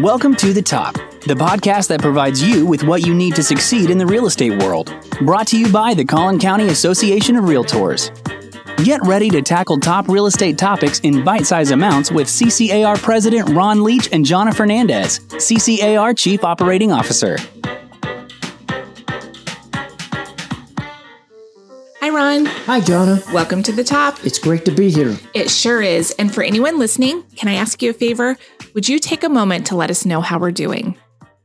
Welcome to The Top, the podcast that provides you with what you need to succeed in the real estate world. Brought to you by the Collin County Association of Realtors. Get ready to tackle top real estate topics in bite sized amounts with CCAR President Ron Leach and Jonna Fernandez, CCAR Chief Operating Officer. Hi, Ron. Hi, Jonna. Welcome to the top. It's great to be here. It sure is. And for anyone listening, can I ask you a favor? Would you take a moment to let us know how we're doing?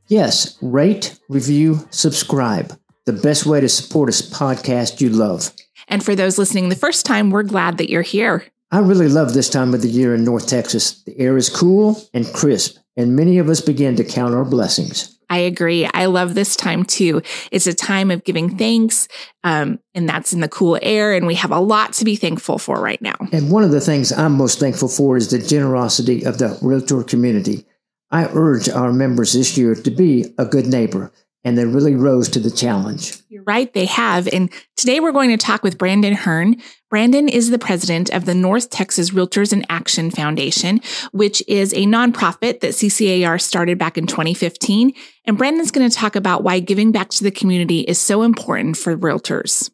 Yes, rate, review, subscribe. The best way to support a podcast you love. And for those listening the first time, we're glad that you're here. I really love this time of the year in North Texas. The air is cool and crisp, and many of us begin to count our blessings. I agree. I love this time too. It's a time of giving thanks, um, and that's in the cool air, and we have a lot to be thankful for right now. And one of the things I'm most thankful for is the generosity of the realtor community. I urge our members this year to be a good neighbor, and they really rose to the challenge. You're right, they have. And today we're going to talk with Brandon Hearn. Brandon is the president of the North Texas Realtors in Action Foundation, which is a nonprofit that CCAR started back in 2015. And Brandon's going to talk about why giving back to the community is so important for realtors.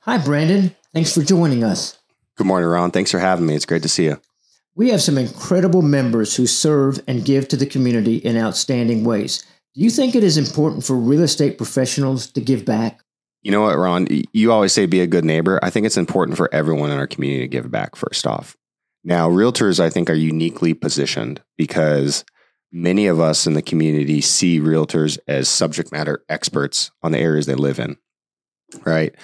Hi, Brandon. Thanks for joining us. Good morning, Ron. Thanks for having me. It's great to see you. We have some incredible members who serve and give to the community in outstanding ways. Do you think it is important for real estate professionals to give back? You know what, Ron? You always say be a good neighbor. I think it's important for everyone in our community to give back first off. Now, realtors, I think, are uniquely positioned because many of us in the community see realtors as subject matter experts on the areas they live in, right?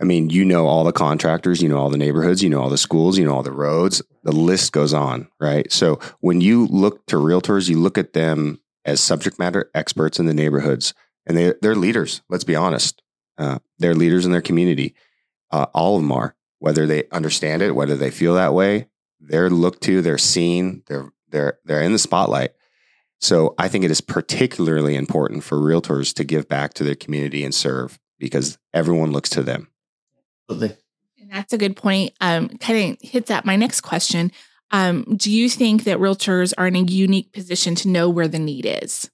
I mean, you know all the contractors, you know all the neighborhoods, you know all the schools, you know all the roads. The list goes on, right? So when you look to realtors, you look at them as subject matter experts in the neighborhoods, and they they're leaders. Let's be honest, uh, they're leaders in their community. Uh, all of them are, whether they understand it, whether they feel that way. They're looked to, they're seen, they're they're they're in the spotlight. So I think it is particularly important for realtors to give back to their community and serve because everyone looks to them. And that's a good point. Um, kind of hits at my next question. Um, do you think that realtors are in a unique position to know where the need is?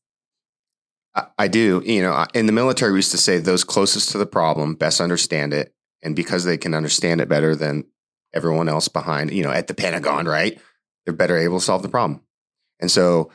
I, I do. You know, in the military, we used to say those closest to the problem best understand it. And because they can understand it better than everyone else behind, you know, at the Pentagon, right? They're better able to solve the problem. And so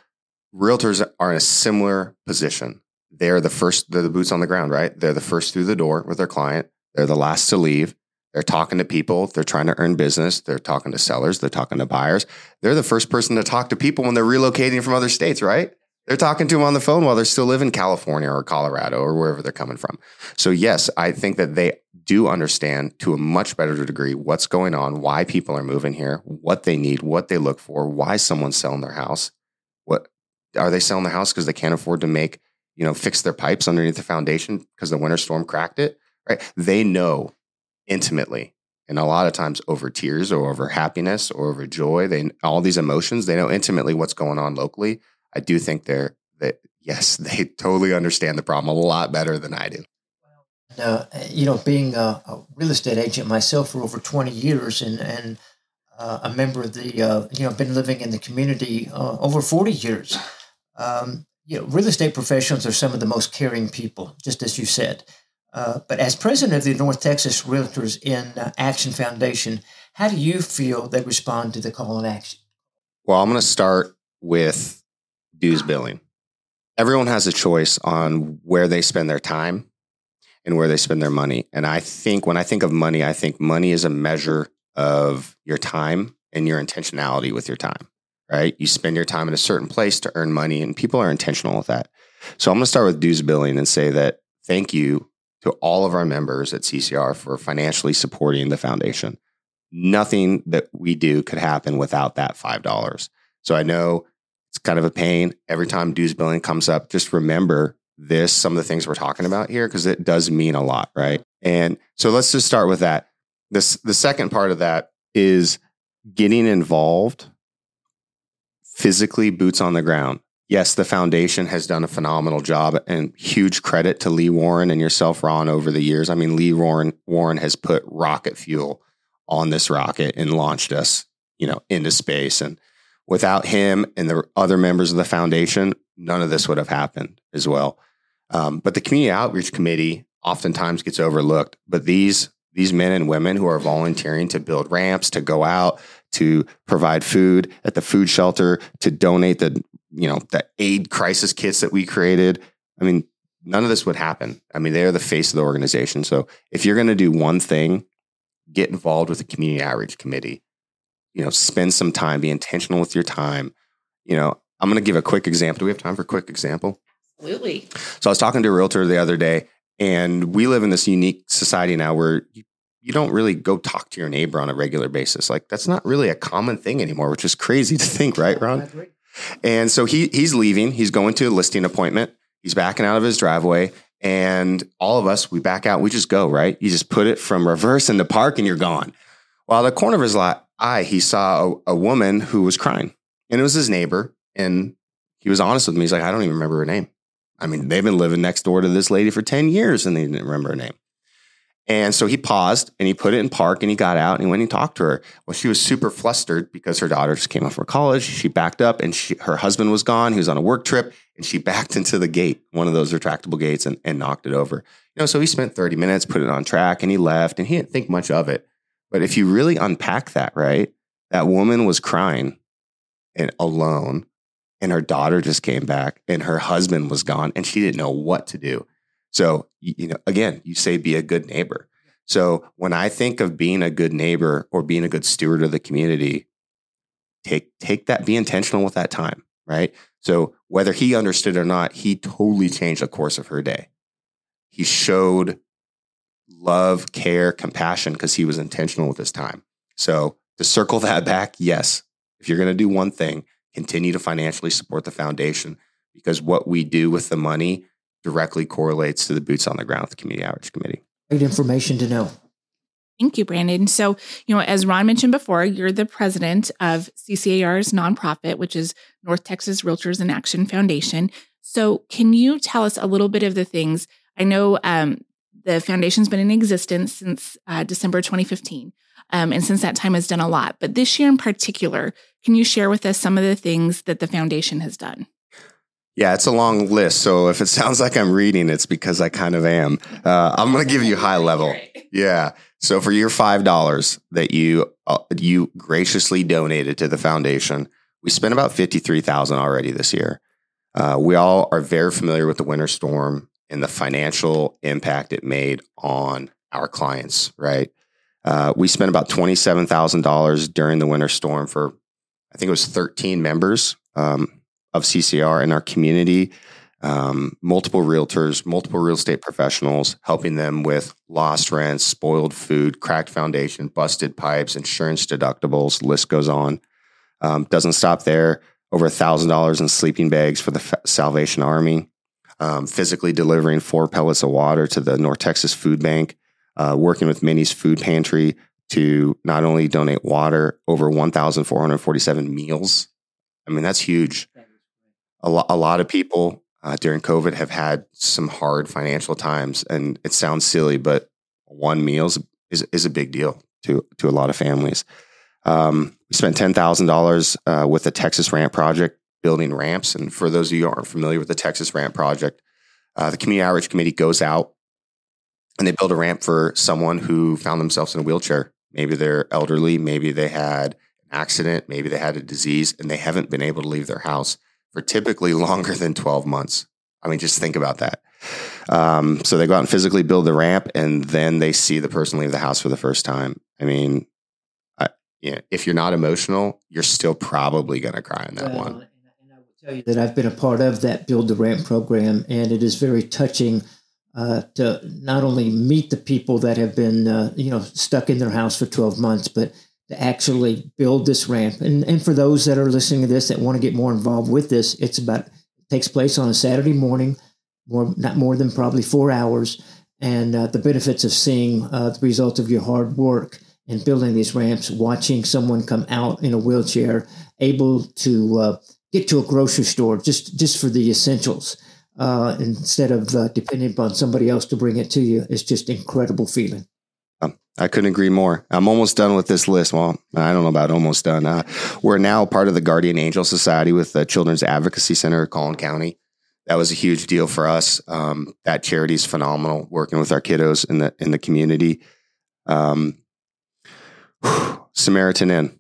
realtors are in a similar position. They're the first, they're the boots on the ground, right? They're the first through the door with their client. They're the last to leave. They're talking to people. They're trying to earn business. They're talking to sellers. They're talking to buyers. They're the first person to talk to people when they're relocating from other states, right? They're talking to them on the phone while they're still living in California or Colorado or wherever they're coming from. So, yes, I think that they do understand to a much better degree what's going on, why people are moving here, what they need, what they look for, why someone's selling their house. What are they selling the house because they can't afford to make, you know, fix their pipes underneath the foundation because the winter storm cracked it? Right? They know intimately. And a lot of times over tears or over happiness or over joy they all these emotions they know intimately what's going on locally. I do think they're that yes they totally understand the problem a lot better than i do. Uh, you know being a, a, real estate agent myself for over 20 years and and uh, a member of the uh, you know been living in the community uh, over 40 years um, you know real estate professionals are some of the most caring people just as you said uh, but as president of the North Texas Realtors in uh, Action Foundation, how do you feel they respond to the call to action? Well, I'm going to start with dues billing. Everyone has a choice on where they spend their time and where they spend their money. And I think when I think of money, I think money is a measure of your time and your intentionality with your time, right? You spend your time in a certain place to earn money, and people are intentional with that. So I'm going to start with dues billing and say that thank you to all of our members at CCR for financially supporting the foundation. Nothing that we do could happen without that $5. So I know it's kind of a pain every time dues billing comes up. Just remember this, some of the things we're talking about here, because it does mean a lot, right? And so let's just start with that. This, the second part of that is getting involved physically, boots on the ground yes, the foundation has done a phenomenal job and huge credit to Lee Warren and yourself, Ron, over the years. I mean, Lee Warren, Warren has put rocket fuel on this rocket and launched us, you know, into space. And Without him and the other members of the foundation, none of this would have happened as well. Um, but the community outreach committee oftentimes gets overlooked. But these these men and women who are volunteering to build ramps, to go out, to provide food at the food shelter, to donate the you know the aid crisis kits that we created. I mean, none of this would happen. I mean, they're the face of the organization. So if you're going to do one thing, get involved with the community outreach committee. You know, spend some time, be intentional with your time. You know, I'm going to give a quick example. Do we have time for a quick example? Absolutely. So I was talking to a realtor the other day, and we live in this unique society now where you, you don't really go talk to your neighbor on a regular basis. Like that's not really a common thing anymore, which is crazy to think, right, Ron? And so he he's leaving. He's going to a listing appointment. He's backing out of his driveway. And all of us, we back out. We just go, right? You just put it from reverse in the park and you're gone. While the corner of his lot, eye, he saw a, a woman who was crying. And it was his neighbor. And he was honest with me. He's like, I don't even remember her name. I mean, they've been living next door to this lady for 10 years and they didn't remember her name. And so he paused and he put it in park and he got out and he went and talked to her. Well, she was super flustered because her daughter just came off from college. She backed up and she, her husband was gone. He was on a work trip and she backed into the gate, one of those retractable gates, and, and knocked it over. You know, so he spent 30 minutes, put it on track, and he left and he didn't think much of it. But if you really unpack that, right, that woman was crying and alone and her daughter just came back and her husband was gone and she didn't know what to do. So, you know, again, you say be a good neighbor. So when I think of being a good neighbor or being a good steward of the community, take take that, be intentional with that time, right? So whether he understood or not, he totally changed the course of her day. He showed love, care, compassion because he was intentional with his time. So to circle that back, yes, if you're going to do one thing, continue to financially support the foundation because what we do with the money directly correlates to the boots on the ground with the community outreach committee. Great information to know. Thank you, Brandon. So, you know, as Ron mentioned before, you're the president of CCAR's nonprofit, which is North Texas Realtors in Action Foundation. So, can you tell us a little bit of the things? I know um, the foundation's been in existence since uh, December 2015. Um, and since that time has done a lot. But this year in particular, can you share with us some of the things that the foundation has done? Yeah, it's a long list. So if it sounds like I'm reading, it's because I kind of am. Uh, I'm going to give you high level. Yeah. So for your five dollars that you uh, you graciously donated to the foundation, we spent about fifty three thousand already this year. Uh, we all are very familiar with the winter storm and the financial impact it made on our clients. Right. Uh, we spent about twenty seven thousand dollars during the winter storm for I think it was 13 members um, of CCR in our community, um, multiple realtors, multiple real estate professionals, helping them with lost rents, spoiled food, cracked foundation, busted pipes, insurance deductibles. List goes on. Um, doesn't stop there. Over $1,000 in sleeping bags for the F- Salvation Army. Um, physically delivering four pellets of water to the North Texas Food Bank, uh, working with Minnie's Food Pantry to not only donate water, over 1,447 meals. I mean, that's huge. A, lo- a lot of people uh, during COVID have had some hard financial times, and it sounds silly, but one meal is, is, a big deal to, to a lot of families. Um, we spent $10,000 uh, with the Texas Ramp Project building ramps. And for those of you who aren't familiar with the Texas Ramp Project, uh, the Community Outreach Committee goes out and they build a ramp for someone who found themselves in a wheelchair Maybe they're elderly. Maybe they had an accident. Maybe they had a disease and they haven't been able to leave their house for typically longer than 12 months. I mean, just think about that. Um, so they go out and physically build the ramp and then they see the person leave the house for the first time. I mean, I, yeah, if you're not emotional, you're still probably going to cry in that well, one. And I will tell you that I've been a part of that Build the Ramp program, and it is very touching uh, to not only meet the people that have been uh, you know stuck in their house for 12 months, but to actually build this ramp. And and for those that are listening to this that want to get more involved with this, it's about it takes place on a Saturday morning, more not more than probably four hours, and uh, the benefits of seeing uh, the result of your hard work in building these ramps, watching someone come out in a wheelchair, able to uh, get to a grocery store just just for the essentials uh, instead of uh, depending upon somebody else to bring it to you is just incredible feeling. Um, I couldn't agree more. I'm almost done with this list. Well, I don't know about almost done. Uh, we're now part of the Guardian Angel Society with the Children's Advocacy Center of Collin County. That was a huge deal for us. Um, that charity is phenomenal, working with our kiddos in the in the community. Um, Samaritan Inn,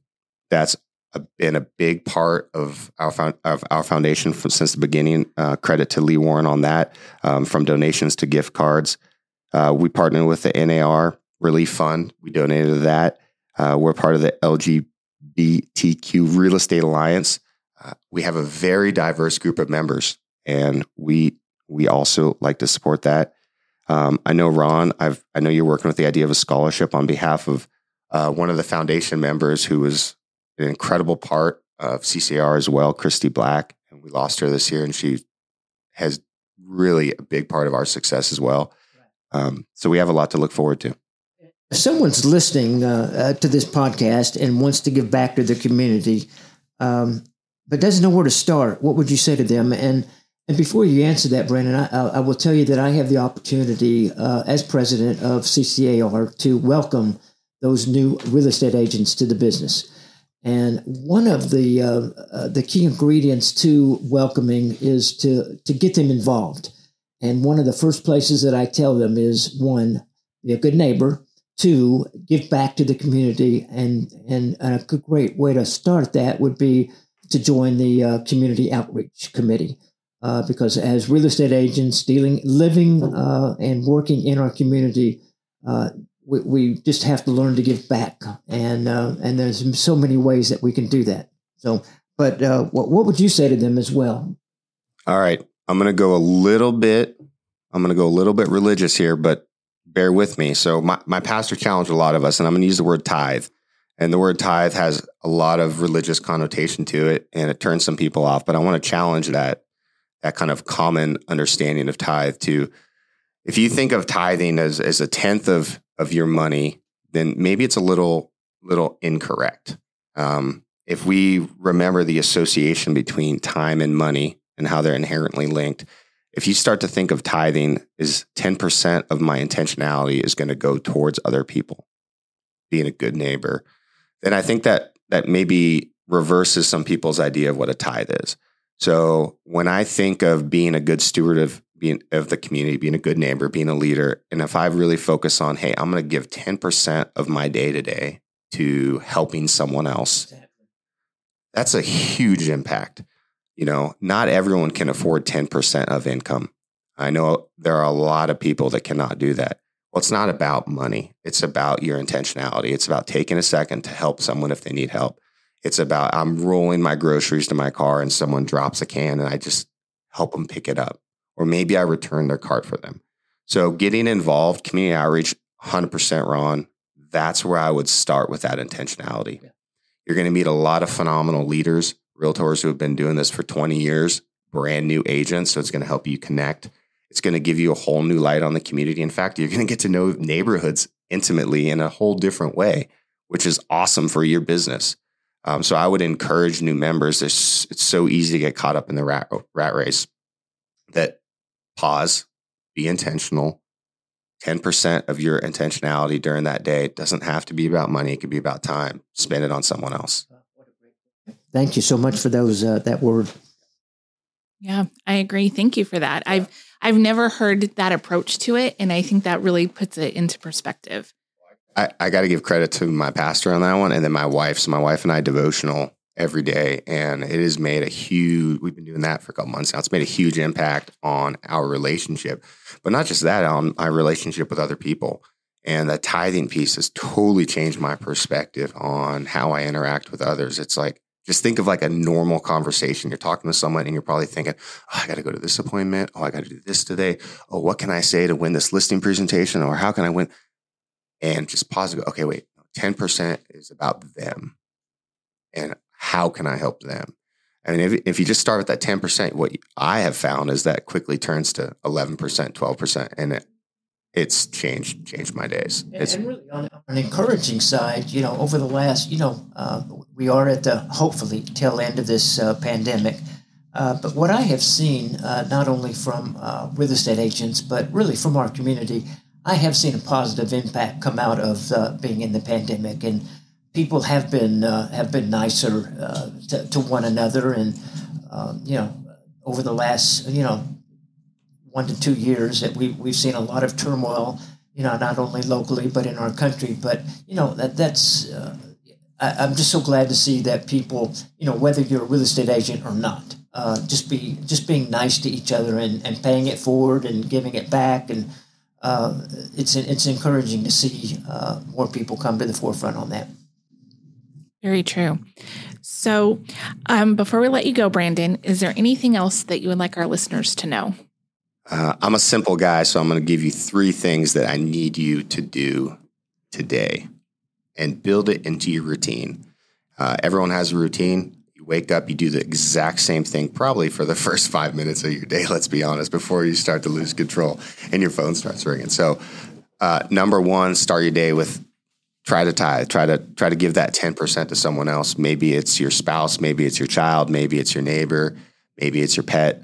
that's a, been a big part of our of our foundation from, since the beginning. Uh, credit to Lee Warren on that, um, from donations to gift cards. Uh, we partnered with the NAR Relief Fund. We donated to that. Uh, we're part of the LGBTQ Real Estate Alliance. Uh, we have a very diverse group of members, and we we also like to support that. Um, I know Ron. I've I know you're working with the idea of a scholarship on behalf of uh, one of the foundation members who was an incredible part of CCR as well, Christy Black, and we lost her this year, and she has really a big part of our success as well. Um, so we have a lot to look forward to. Someone's listening uh, uh, to this podcast and wants to give back to the community, um, but doesn't know where to start, what would you say to them? And and before you answer that, Brandon, I, I will tell you that I have the opportunity uh, as president of CCAR to welcome those new real estate agents to the business. And one of the uh, uh, the key ingredients to welcoming is to to get them involved. And one of the first places that I tell them is one, be a good neighbor. Two, give back to the community. And and, and a great way to start that would be to join the uh, community outreach committee. Uh, because as real estate agents dealing, living, uh, and working in our community, uh, we, we just have to learn to give back, and uh, and there's so many ways that we can do that. So, but uh, what what would you say to them as well? All right, I'm going to go a little bit. I'm going to go a little bit religious here, but bear with me. So my my pastor challenged a lot of us, and I'm going to use the word tithe. And the word tithe has a lot of religious connotation to it, and it turns some people off. But I want to challenge that that kind of common understanding of tithe to if you think of tithing as as a tenth of of your money, then maybe it's a little little incorrect. Um, if we remember the association between time and money and how they're inherently linked, if you start to think of tithing as 10% of my intentionality is going to go towards other people, being a good neighbor, then I think that that maybe reverses some people's idea of what a tithe is. So when I think of being a good steward of being of the community, being a good neighbor, being a leader. And if I really focus on, hey, I'm going to give 10% of my day to day to helping someone else, that's a huge impact. You know, not everyone can afford 10% of income. I know there are a lot of people that cannot do that. Well, it's not about money. It's about your intentionality. It's about taking a second to help someone if they need help. It's about I'm rolling my groceries to my car and someone drops a can and I just help them pick it up or maybe I return their cart for them. So getting involved, community outreach, 100% Ron, that's where I would start with that intentionality. Yeah. You're going to meet a lot of phenomenal leaders, realtors who have been doing this for 20 years, brand new agents. So it's going to help you connect. It's going to give you a whole new light on the community. In fact, you're going to get to know neighborhoods intimately in a whole different way, which is awesome for your business. Um, so I would encourage new members. It's, it's so easy to get caught up in the rat, rat race that pause, be intentional. 10% of your intentionality during that day doesn't have to be about money. It could be about time. Spend it on someone else. Thank you so much for those, uh, that word. Yeah, I agree. Thank you for that. I've, I've never heard that approach to it. And I think that really puts it into perspective. I, I got to give credit to my pastor on that one. And then my wife. So my wife and I devotional every day. And it has made a huge, we've been doing that for a couple months now. It's made a huge impact on our relationship, but not just that, on my relationship with other people. And the tithing piece has totally changed my perspective on how I interact with others. It's like, just think of like a normal conversation. You're talking to someone and you're probably thinking, oh, I got to go to this appointment. Oh, I got to do this today. Oh, what can I say to win this listing presentation? Or how can I win? And just pause and go, okay, wait, 10% is about them. And how can I help them? I mean, if, if you just start with that 10%, what I have found is that quickly turns to 11%, 12%. And it, it's changed changed my days. It's, and really on an encouraging side, you know, over the last, you know, uh, we are at the hopefully tail end of this uh, pandemic. Uh, but what I have seen, uh, not only from uh, real estate agents, but really from our community, I have seen a positive impact come out of uh, being in the pandemic, and people have been uh, have been nicer uh, to, to, one another, and um, you know, over the last you know one to two years, that we we've seen a lot of turmoil. You know, not only locally but in our country. But you know that that's uh, I, am just so glad to see that people, you know, whether you're a real estate agent or not, uh, just be just being nice to each other and, and paying it forward and giving it back, and uh, it's it's encouraging to see uh, more people come to the forefront on that. Very true. So, um, before we let you go, Brandon, is there anything else that you would like our listeners to know? Uh, I'm a simple guy, so I'm going to give you three things that I need you to do today and build it into your routine. Uh, everyone has a routine. You wake up, you do the exact same thing, probably for the first five minutes of your day, let's be honest, before you start to lose control and your phone starts ringing. So, uh, number one, start your day with try to tithe try to try to give that 10% to someone else maybe it's your spouse maybe it's your child maybe it's your neighbor maybe it's your pet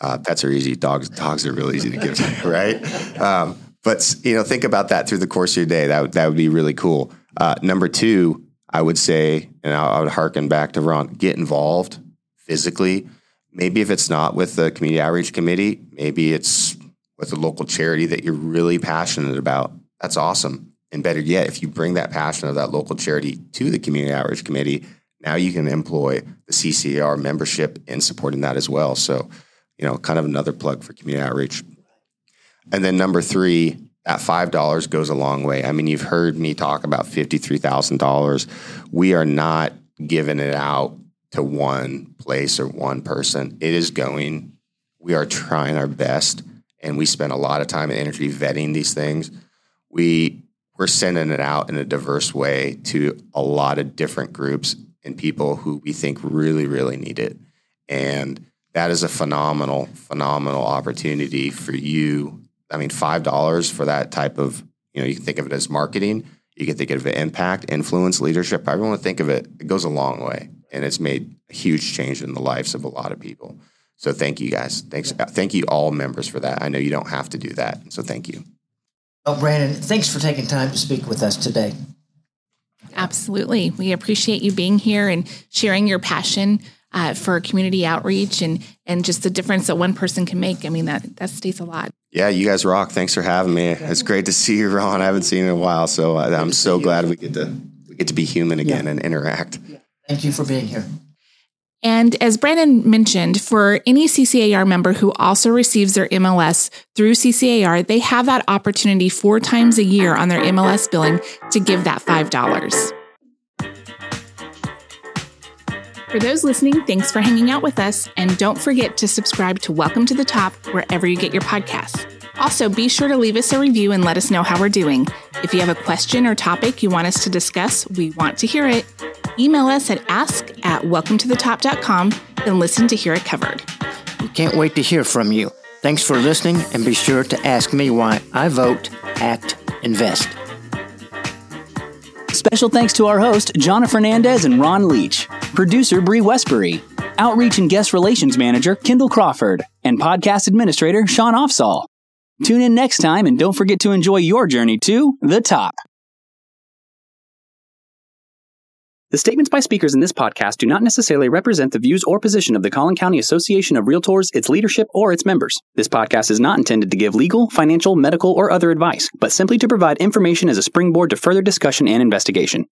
uh, pets are easy dogs dogs are really easy to give right um, but you know think about that through the course of your day that, that would be really cool uh, number two, I would say, and I, would harken back to Ron, get involved physically. Maybe if it's not with the community outreach committee, maybe it's with a local charity that you're really passionate about. That's awesome. And better yet, if you bring that passion of that local charity to the community outreach committee, now you can employ the CCR membership in supporting that as well. So, you know, kind of another plug for community outreach. And then number three, that $5 goes a long way. I mean, you've heard me talk about $53,000. We are not giving it out to one place or one person. It is going, we are trying our best and we spend a lot of time and energy vetting these things. We we're sending it out in a diverse way to a lot of different groups and people who we think really, really need it. And that is a phenomenal, phenomenal opportunity for you I mean, five dollars for that type of you know you can think of it as marketing. You can think of it impact, influence, leadership. I want to think of it. It goes a long way, and it's made a huge change in the lives of a lot of people. So thank you guys. Thanks. Thank you all members for that. I know you don't have to do that, so thank you. Oh, Brandon, thanks for taking time to speak with us today. Absolutely. We appreciate you being here and sharing your passion uh, for community outreach and and just the difference that one person can make. I mean that that stays a lot. Yeah, you guys rock. Thanks for having me. It's great to see you, Ron. I haven't seen you in a while, so uh, I'm so glad we get to we get to be human again yeah. and interact. Thank you for being here. And as Brandon mentioned, for any CCAR member who also receives their MLS through CCAR, they have that opportunity four times a year on their MLS billing to give that $5. For those listening, thanks for hanging out with us. And don't forget to subscribe to Welcome to the Top wherever you get your podcasts. Also, be sure to leave us a review and let us know how we're doing. If you have a question or topic you want us to discuss, we want to hear it. Email us at ask at welcometothetop.com and listen to hear it covered. We can't wait to hear from you. Thanks for listening, and be sure to ask me why I vote ACT Invest. Special thanks to our host, Jonna Fernandez and Ron Leach, producer Bree Westbury, outreach and guest relations manager Kendall Crawford, and podcast administrator Sean Offsall. Tune in next time and don't forget to enjoy your journey to the top. The statements by speakers in this podcast do not necessarily represent the views or position of the Collin County Association of Realtors, its leadership, or its members. This podcast is not intended to give legal, financial, medical, or other advice, but simply to provide information as a springboard to further discussion and investigation.